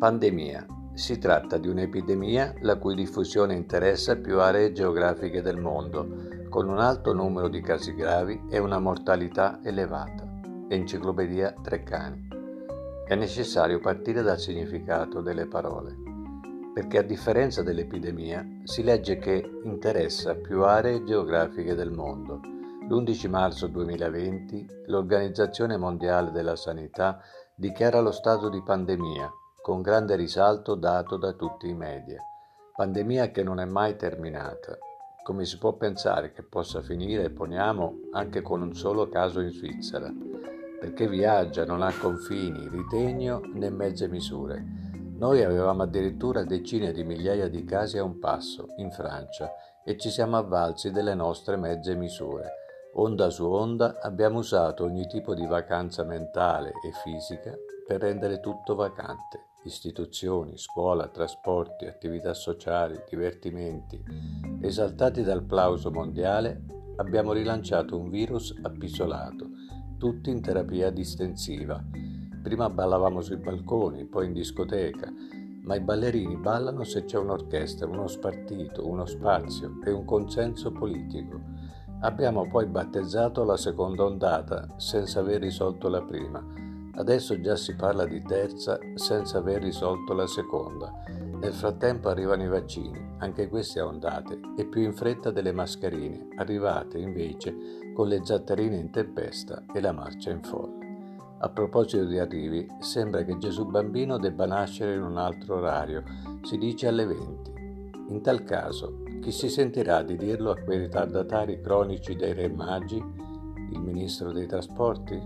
Pandemia. Si tratta di un'epidemia la cui diffusione interessa più aree geografiche del mondo, con un alto numero di casi gravi e una mortalità elevata. Enciclopedia Treccani. È necessario partire dal significato delle parole, perché a differenza dell'epidemia si legge che interessa più aree geografiche del mondo. L'11 marzo 2020 l'Organizzazione Mondiale della Sanità dichiara lo stato di pandemia, con grande risalto dato da tutti i media. Pandemia che non è mai terminata. Come si può pensare che possa finire, poniamo, anche con un solo caso in Svizzera? Perché viaggia, non ha confini, ritegno né mezze misure. Noi avevamo addirittura decine di migliaia di casi a un passo, in Francia, e ci siamo avvalsi delle nostre mezze misure Onda su onda abbiamo usato ogni tipo di vacanza mentale e fisica per rendere tutto vacante. Istituzioni, scuola, trasporti, attività sociali, divertimenti. Esaltati dal plauso mondiale, abbiamo rilanciato un virus appisolato, tutti in terapia distensiva. Prima ballavamo sui balconi, poi in discoteca, ma i ballerini ballano se c'è un'orchestra, uno spartito, uno spazio e un consenso politico. Abbiamo poi battezzato la seconda ondata senza aver risolto la prima. Adesso già si parla di terza senza aver risolto la seconda. Nel frattempo arrivano i vaccini, anche questi a ondate, e più in fretta delle mascherine, arrivate invece con le zatterine in tempesta e la marcia in folla. A proposito di arrivi, sembra che Gesù bambino debba nascere in un altro orario, si dice alle 20. In tal caso, chi si sentirà di dirlo a quei ritardatari cronici dei Re Magi? Il ministro dei trasporti?